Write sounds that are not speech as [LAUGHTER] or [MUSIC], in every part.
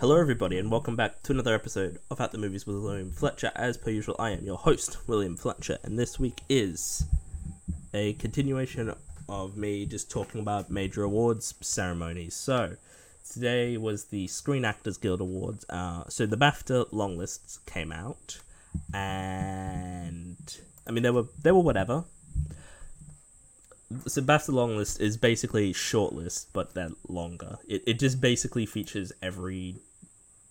Hello, everybody, and welcome back to another episode of At the Movies with William Fletcher. As per usual, I am your host, William Fletcher, and this week is a continuation of me just talking about major awards ceremonies. So, today was the Screen Actors Guild Awards. Uh, so, the BAFTA long lists came out, and I mean, they were they were whatever. So BAFTA long list is basically short list, but they're longer. It it just basically features every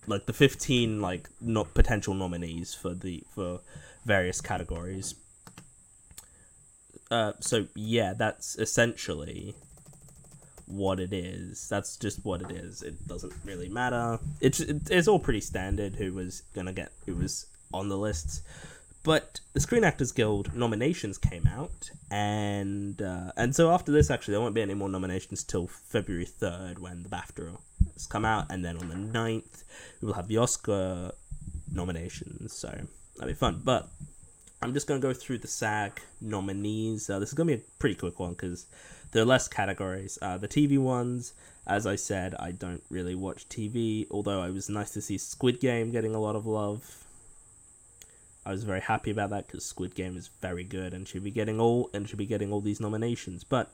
like the 15 like not potential nominees for the for various categories. Uh so yeah that's essentially what it is. That's just what it is. It doesn't really matter. It's it's all pretty standard who was gonna get who was on the lists but the Screen Actors Guild nominations came out, and uh, and so after this, actually, there won't be any more nominations till February third when the BAFTA has come out, and then on the 9th, we will have the Oscar nominations. So that'll be fun. But I'm just gonna go through the SAG nominees. Uh, this is gonna be a pretty quick one because there are less categories. Uh, the TV ones, as I said, I don't really watch TV. Although it was nice to see Squid Game getting a lot of love I was very happy about that because Squid Game is very good and should be getting all and should be getting all these nominations. But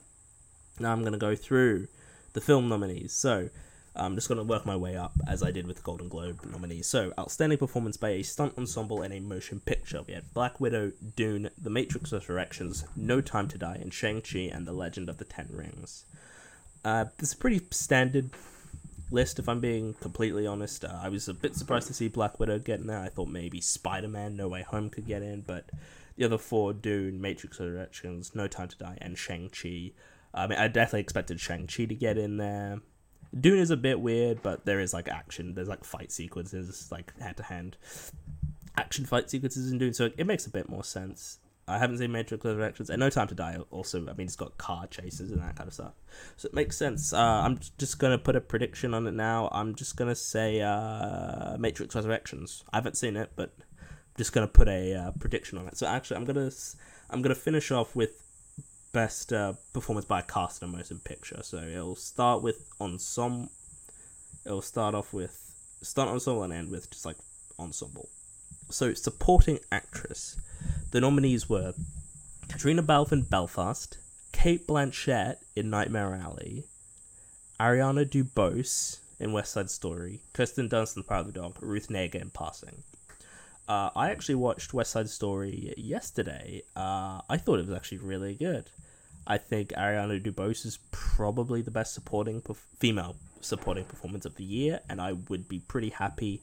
now I'm going to go through the film nominees. So I'm just going to work my way up as I did with the Golden Globe nominees. So outstanding performance by a stunt ensemble in a motion picture. We had Black Widow, Dune, The Matrix Resurrections, No Time to Die, and Shang Chi and the Legend of the Ten Rings. Uh, this is pretty standard list, if I'm being completely honest. Uh, I was a bit surprised to see Black Widow get in there. I thought maybe Spider Man No Way Home could get in, but the other four Dune, Matrix Resurrections, No Time to Die, and Shang-Chi. I mean, I definitely expected Shang-Chi to get in there. Dune is a bit weird, but there is like action. There's like fight sequences, like hand to hand action fight sequences in Dune, so it makes a bit more sense. I haven't seen Matrix Resurrections, and No Time to Die. Also, I mean, it's got car chases and that kind of stuff, so it makes sense. Uh, I'm just gonna put a prediction on it now. I'm just gonna say uh, Matrix Resurrections. I haven't seen it, but I'm just gonna put a uh, prediction on it. So actually, I'm gonna I'm gonna finish off with best uh, performance by a cast in a motion picture. So it'll start with ensemble. It'll start off with start ensemble and end with just like ensemble. So supporting actress. The nominees were Caitríona Balfe in Belfast, Cate Blanchett in Nightmare Alley, Ariana DeBose in West Side Story, Kirsten Dunst in The Power of the Dog, Ruth Negga in Passing. Uh, I actually watched West Side Story yesterday. Uh, I thought it was actually really good. I think Ariana DeBose is probably the best supporting female supporting performance of the year, and I would be pretty happy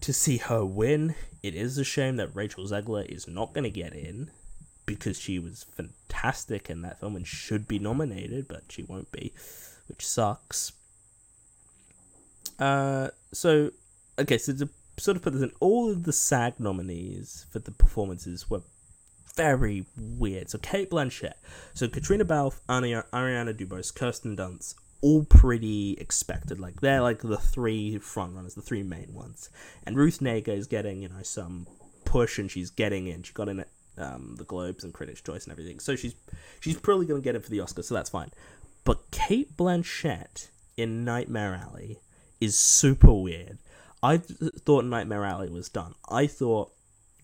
to see her win. It is a shame that Rachel Zegler is not going to get in because she was fantastic in that film and should be nominated, but she won't be, which sucks. Uh, so okay, so to sort of put this in, all of the SAG nominees for the performances were very weird. So Cate Blanchett, so Caitríona Balfe, Ariana DeBose, Kirsten Dunst, all pretty expected. Like they're like the three front runners, the three main ones. And Ruth Negga is getting you know some push, and she's getting in. She got in at um, the Globes and Critics' Choice and everything, so she's she's probably gonna get it for the Oscar, so that's fine. But Cate Blanchett in Nightmare Alley is super weird. I th- thought Nightmare Alley was done. I thought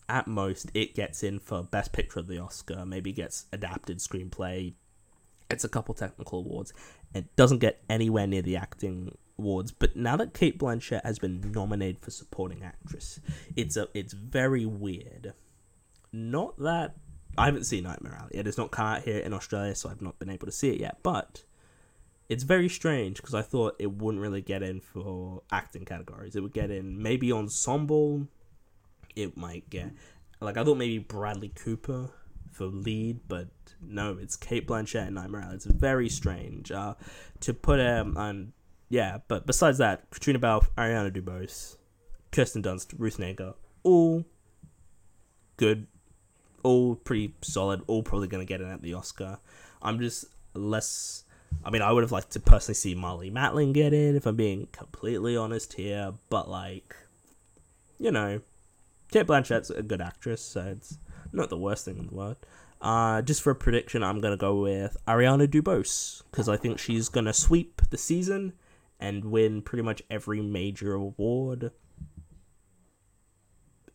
at most it gets in for Best Picture of the Oscar, maybe gets adapted screenplay, gets a couple technical awards, it doesn't get anywhere near the acting awards. But now that Cate Blanchett has been nominated for supporting actress, it's a it's very weird. Not that I haven't seen Nightmare Alley. It has not come out here in Australia, so I've not been able to see it yet. But it's very strange because I thought it wouldn't really get in for acting categories. It would get in maybe ensemble. It might get like I thought maybe Bradley Cooper for lead, but no, it's Cate Blanchett and Nightmare Alley. It's very strange. Uh, to put um on, yeah, but besides that, Caitríona Balfe, Ariana DeBose, Kirsten Dunst, Ruth Negga, all good, all pretty solid, all probably gonna get in at the Oscar. I'm just less. I mean, I would have liked to personally see Marlee Matlin get in, if I'm being completely honest here. But like, you know, Cate Blanchett's a good actress, so it's not the worst thing in the world. Uh, just for a prediction, I'm gonna go with Ariana DeBose because I think she's gonna sweep the season, and win pretty much every major award.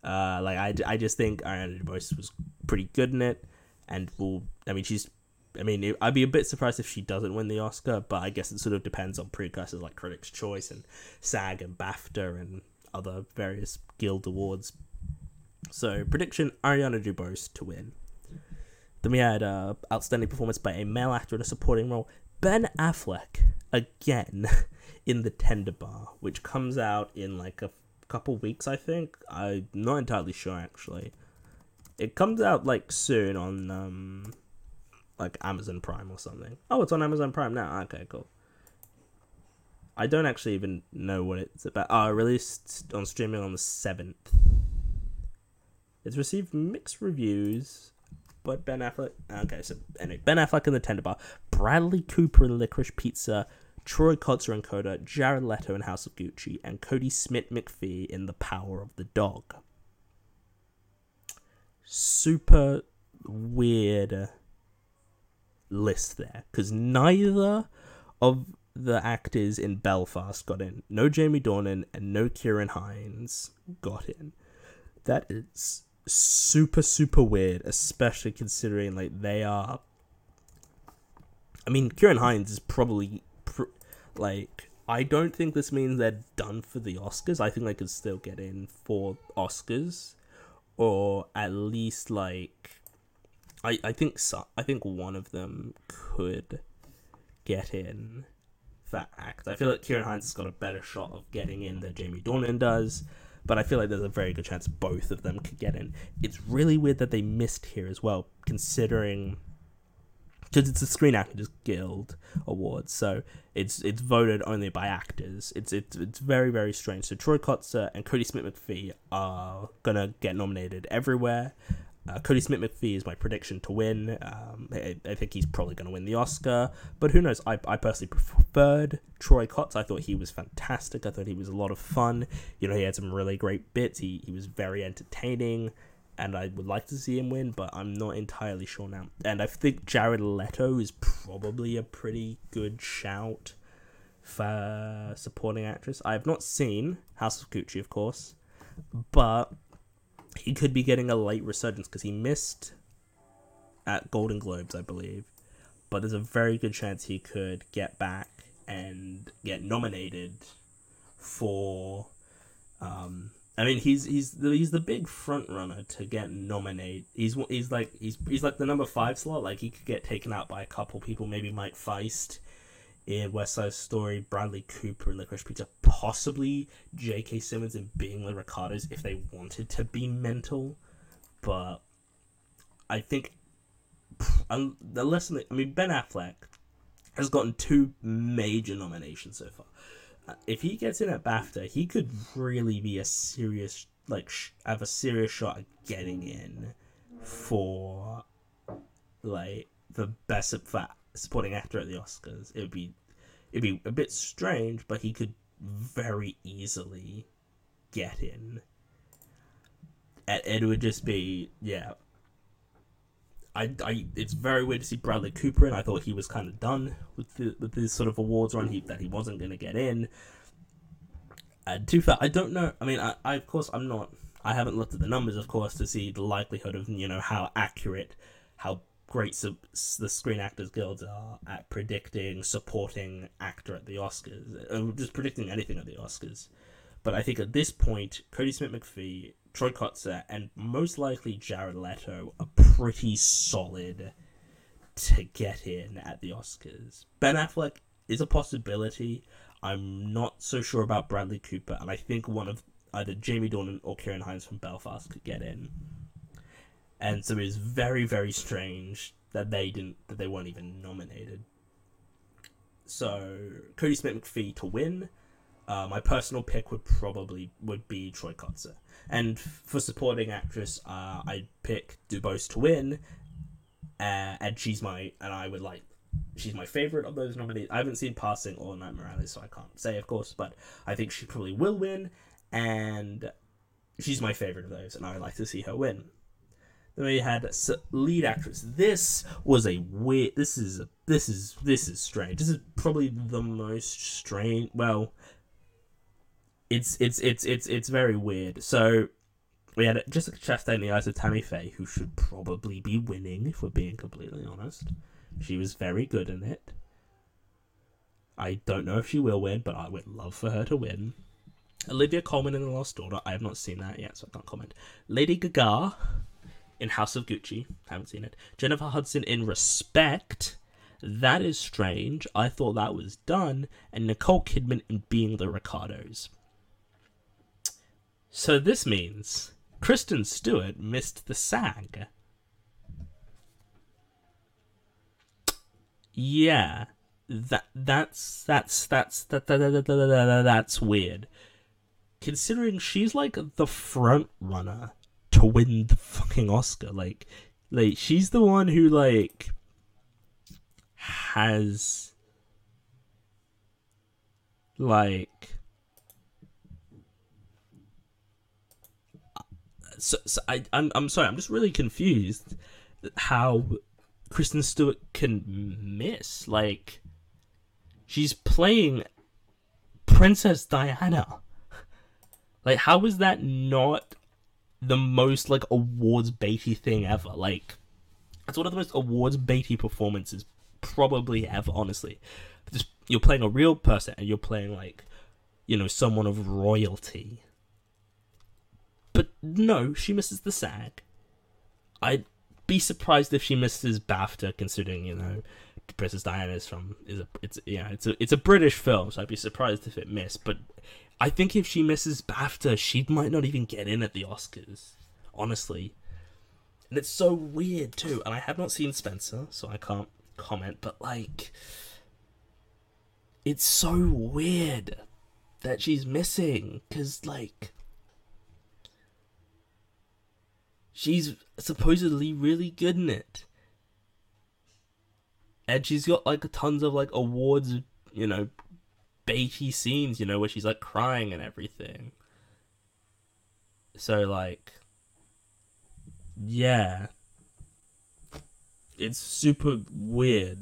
Uh, like I, I just think Ariana DeBose was pretty good in it, and will. I mean, she's. I mean, it, I'd be a bit surprised if she doesn't win the Oscar, but I guess it sort of depends on precursors like Critics' Choice and SAG and BAFTA and other various guild awards. So prediction: Ariana DeBose to win. Then we had uh, outstanding performance by a male actor in a supporting role, Ben Affleck, again [LAUGHS] in the Tender Bar, which comes out in like a couple weeks, I think. I'm not entirely sure actually. It comes out like soon on um like Amazon Prime or something. Oh, it's on Amazon Prime now. Okay, cool. I don't actually even know what it's about. Oh, released on streaming on the seventh. It's received mixed reviews, but Ben Affleck. Okay, so anyway, Ben Affleck in the Tender Bar, Bradley Cooper in Licorice Pizza, Troy Kotsur in Coda, Jared Leto in House of Gucci, and Kodi Smit-McPhee in The Power of the Dog. Super weird list there, because neither of the actors in Belfast got in. No Jamie Dornan and no Ciarán Hinds got in. That is super super weird, especially considering like they are. I mean, Ciarán Hinds is probably pr- like I don't think this means they're done for the Oscars. I think they could still get in for Oscars, or at least like, I I think so. I think one of them could get in that act. I feel like Ciarán Hinds has got a better shot of getting in than Jamie Dornan does, but I feel like there's a very good chance both of them could get in. It's really weird that they missed here as well, considering because it's a Screen Actors Guild Awards, so it's it's voted only by actors. It's it's it's very very strange. So Troy Kotsur and Kodi Smit-McPhee are gonna get nominated everywhere. Uh, Kodi Smit-McPhee is my prediction to win. Um, I, I, think he's probably going to win the Oscar, but who knows? I, I personally preferred Troy Kotz. I thought he was fantastic. I thought he was a lot of fun. You know, he had some really great bits. He he was very entertaining, and I would like to see him win, but I'm not entirely sure now. And I think Jared Leto is probably a pretty good shout for supporting actress. I have not seen House of Gucci, of course, but he could be getting a late resurgence because he missed at Golden Globes, I believe. But there's a very good chance he could get back and get nominated for. Um, I mean, he's he's the, he's the big front runner to get nominated. He's he's like he's he's like the number five slot. Like he could get taken out by a couple people, maybe Mike Faist in West Side Story, Bradley Cooper Licorice Pizza, possibly J.K. Simmons and Being the Ricardos if they wanted to be mental. But I think the lesson. I mean, Ben Affleck has gotten two major nominations so far. Uh, if he gets in at BAFTA, he could really be a serious, like, sh- have a serious shot at getting in for, like, the best supporting actor at the Oscars. It would be it'd be a bit strange, but he could very easily get in. And it would just be yeah. I, I it's very weird to see Bradley Cooper in. I thought he was kind of done with the, with this sort of awards run. He that he wasn't going to get in. And too far, I don't know. I mean, I, I of course I'm not. I haven't looked at the numbers, of course, to see the likelihood of you know how accurate, how great sub- the Screen Actors Guilds are at predicting supporting actor at the Oscars, uh, just predicting anything at the Oscars. But I think at this point, Kodi Smit-McPhee, Troy Kotsur, and most likely Jared Leto are pretty solid to get in at the Oscars. Ben Affleck is a possibility. I'm not so sure about Bradley Cooper, and I think one of either Jamie Dornan or Ciarán Hinds from Belfast could get in and so it's very very strange that they didn't that they weren't even nominated. So Kodi Smit-McPhee to win. Uh, my personal pick would probably would be Troy Kotsur, and for supporting actress, uh, I'd pick DeBose to win, uh, and she's my and I would like she's my favorite of those nominees. I haven't seen Passing or Nightmare Alley, so I can't say, of course, but I think she probably will win, and she's my favorite of those, and I would like to see her win. Then we had lead actress. This was a weird. This is this is this is strange. This is probably the most strange. Well, it's it's it's it's it's very weird. So we had Jessica Chastain in the eyes of Tammy Faye, who should probably be winning, if we're being completely honest. She was very good in it. I don't know if she will win, but I would love for her to win. Olivia Colman in The Lost Daughter. I have not seen that yet, so I can't comment. Lady Gaga in House of Gucci. Haven't seen it. Jennifer Hudson in Respect. That is strange. I thought that was done. And Nicole Kidman in Being the Ricardos. So this means Kristen Stewart missed the SAG. Yeah, that that's that's that's that, that, that, that, that, that that's weird. Considering she's like the front runner to win the fucking Oscar, like, like she's the one who like has like so, so I I'm, I'm sorry I'm just really confused how Kristen Stewart can miss. Like she's playing Princess Diana. Like how is that not the most like awards baity thing ever like it's one of the most awards baity performances probably ever honestly just you're playing a real person and you're playing like you know someone of royalty but no, she misses the SAG. I'd be surprised if she misses BAFTA, considering you know Princess Diana is from is a it's yeah it's a it's a British film, so I'd be surprised if it missed. But I think if she misses BAFTA, she might not even get in at the Oscars. Honestly, and it's so weird too. And I have not seen Spencer, so I can't comment. But like, it's so weird that she's missing because like she's supposedly really good in it. And she's got like tons of like awards, you know, baity scenes, you know, where she's like crying and everything. So like yeah. It's super weird.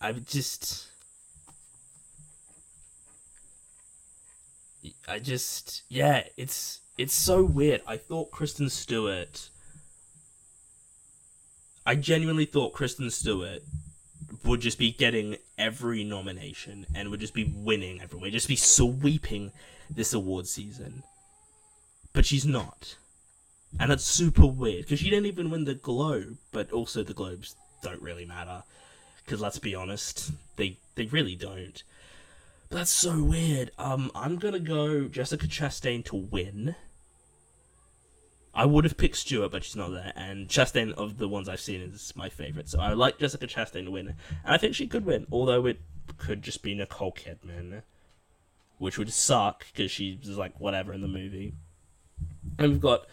I've just I just yeah, it's it's so weird. I thought Kristen Stewart I genuinely thought Kristen Stewart would just be getting every nomination and would just be winning everywhere, just be sweeping this award season. But she's not. And that's super weird because she didn't even win the Globe, but also the Globes don't really matter. Because let's be honest, they they really don't. That's so weird. Um, I'm gonna go Jessica Chastain to win. I would have picked Stewart, but she's not there. And Chastain, of the ones I've seen, is my favorite. So I like Jessica Chastain to win, and I think she could win. Although it could just be Nicole Kidman, which would suck because she's like whatever in the movie. And we've got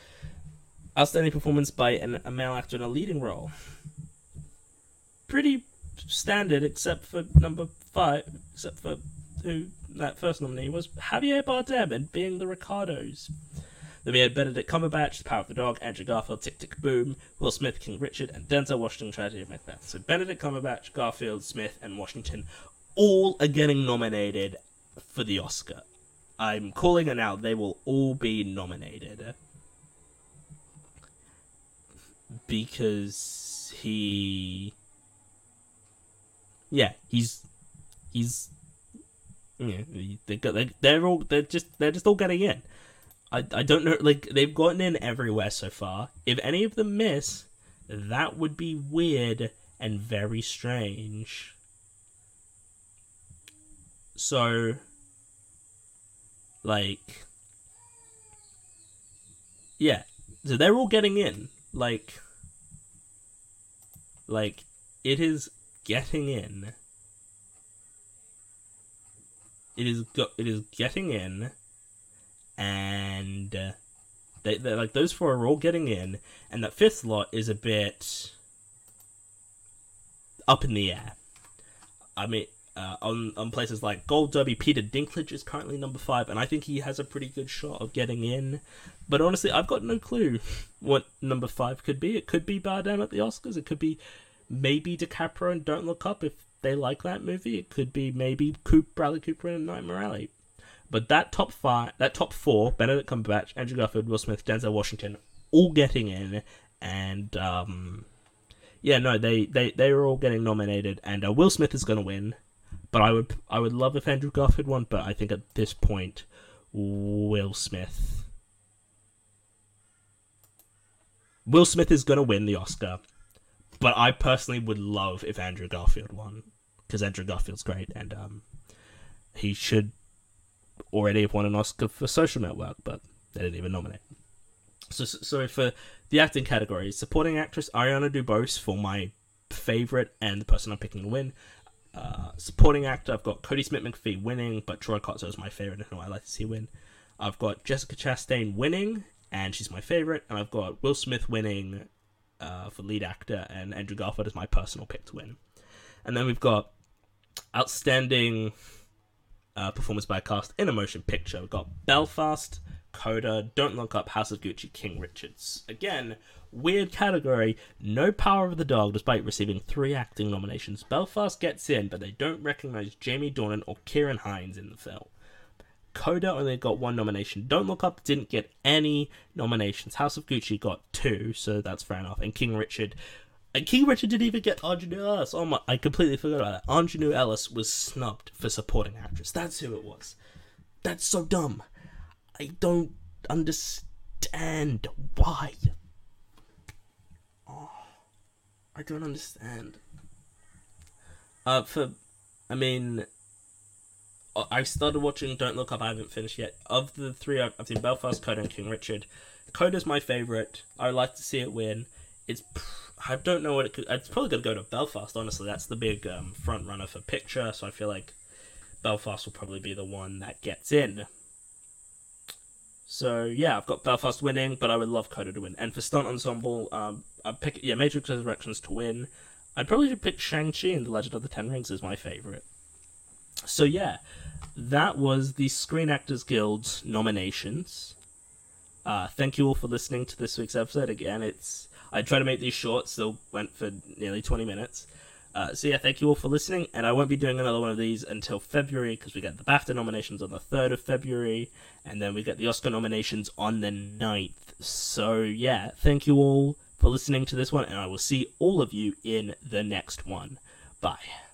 outstanding performance by an, a male actor in a leading role. Pretty standard, except for number five, except for who that first nominee was Javier Bardem in Being the Ricardos. Then we had Benedict Cumberbatch, The Power of the Dog, Andrew Garfield, Tick Tick Boom, Will Smith, King Richard, and Denzel Washington, Tragedy of Macbeth. So Benedict Cumberbatch, Garfield, Smith, and Washington all are getting nominated for the Oscar. I'm calling it out. they will all be nominated. Because he. Yeah, he's. He's yeah, they got they, they're all they're just they're just all getting in. I I don't know like they've gotten in everywhere so far. If any of them miss, that would be weird and very strange. So like yeah, so they're all getting in. Like like it is getting in it is go- it is getting in, and uh, they like those four are all getting in, and that fifth lot is a bit up in the air. I mean, Uh, on on places like Gold Derby, Peter Dinklage is currently number five, and I think he has a pretty good shot of getting in. But honestly, I've got no clue what number five could be. It could be Bardem at the Oscars. It could be maybe DiCaprio and Don't Look Up if they like that movie. It could be maybe Coop, Bradley Cooper and Nightmare Alley. But that top five, that top four, Benedict Cumberbatch, Andrew Garfield, Will Smith, Denzel Washington, all getting in, and um, yeah, no, they they they are all getting nominated, and uh, Will Smith is going to win. But I would I would love if Andrew Garfield won, but I think at this point, Will Smith. Will Smith is going to win the Oscar, but I personally would love if Andrew Garfield won because Andrew Garfield's great and um, he should already have won an Oscar for Social Network, but they didn't even nominate. So, so for the acting category, supporting actress Ariana DeBose for my favorite and the person I'm picking to win. Uh, supporting actor, I've got Kodi Smit-McPhee winning, but Troy Kotsur is my favorite and who I like to see win. I've got Jessica Chastain winning, and she's my favorite, and I've got Will Smith winning uh, for lead actor, and Andrew Garfield is my personal pick to win. And then we've got outstanding uh, performance by a cast in a motion picture. We've got Belfast, Coda, Don't Look Up, House of Gucci, King Richards. Again, weird category. No Power of the Dog, despite receiving three acting nominations. Belfast gets in, but they don't recognize Jamie Dornan or Ciarán Hinds in the film. Coda only got one nomination. Don't Look Up didn't get any nominations. House of Gucci got two, so that's fair enough. And King Richard. King Richard didn't even get Aunjanue Ellis. Oh my, I completely forgot about that. Aunjanue Ellis was snubbed for supporting actress. That's who it was. That's so dumb. I don't understand why. Oh, I don't understand. Uh, for, I mean, I started watching Don't Look Up. I haven't finished yet. Of the three, I've seen Belfast, Coda, and King Richard. Coda's my favorite. I would like to see it win. It's I don't know what it could. It's probably gonna go to Belfast. Honestly, that's the big um, front runner for picture. So I feel like Belfast will probably be the one that gets in. So yeah, I've got Belfast winning, but I would love Coda to win. And for stunt ensemble, um, I pick yeah Matrix Resurrections to win. I'd probably pick Shang Chi and the Legend of the Ten Rings as my favorite. So yeah, that was the Screen Actors Guild nominations. Uh, thank you all for listening to this week's episode. Again, it's I try to make these short, still went for nearly twenty minutes. Uh, so yeah, thank you all for listening, and I won't be doing another one of these until February because we get the BAFTA nominations on the third of February, and then we get the Oscar nominations on the 9th. So yeah, thank you all for listening to this one, and I will see all of you in the next one. Bye.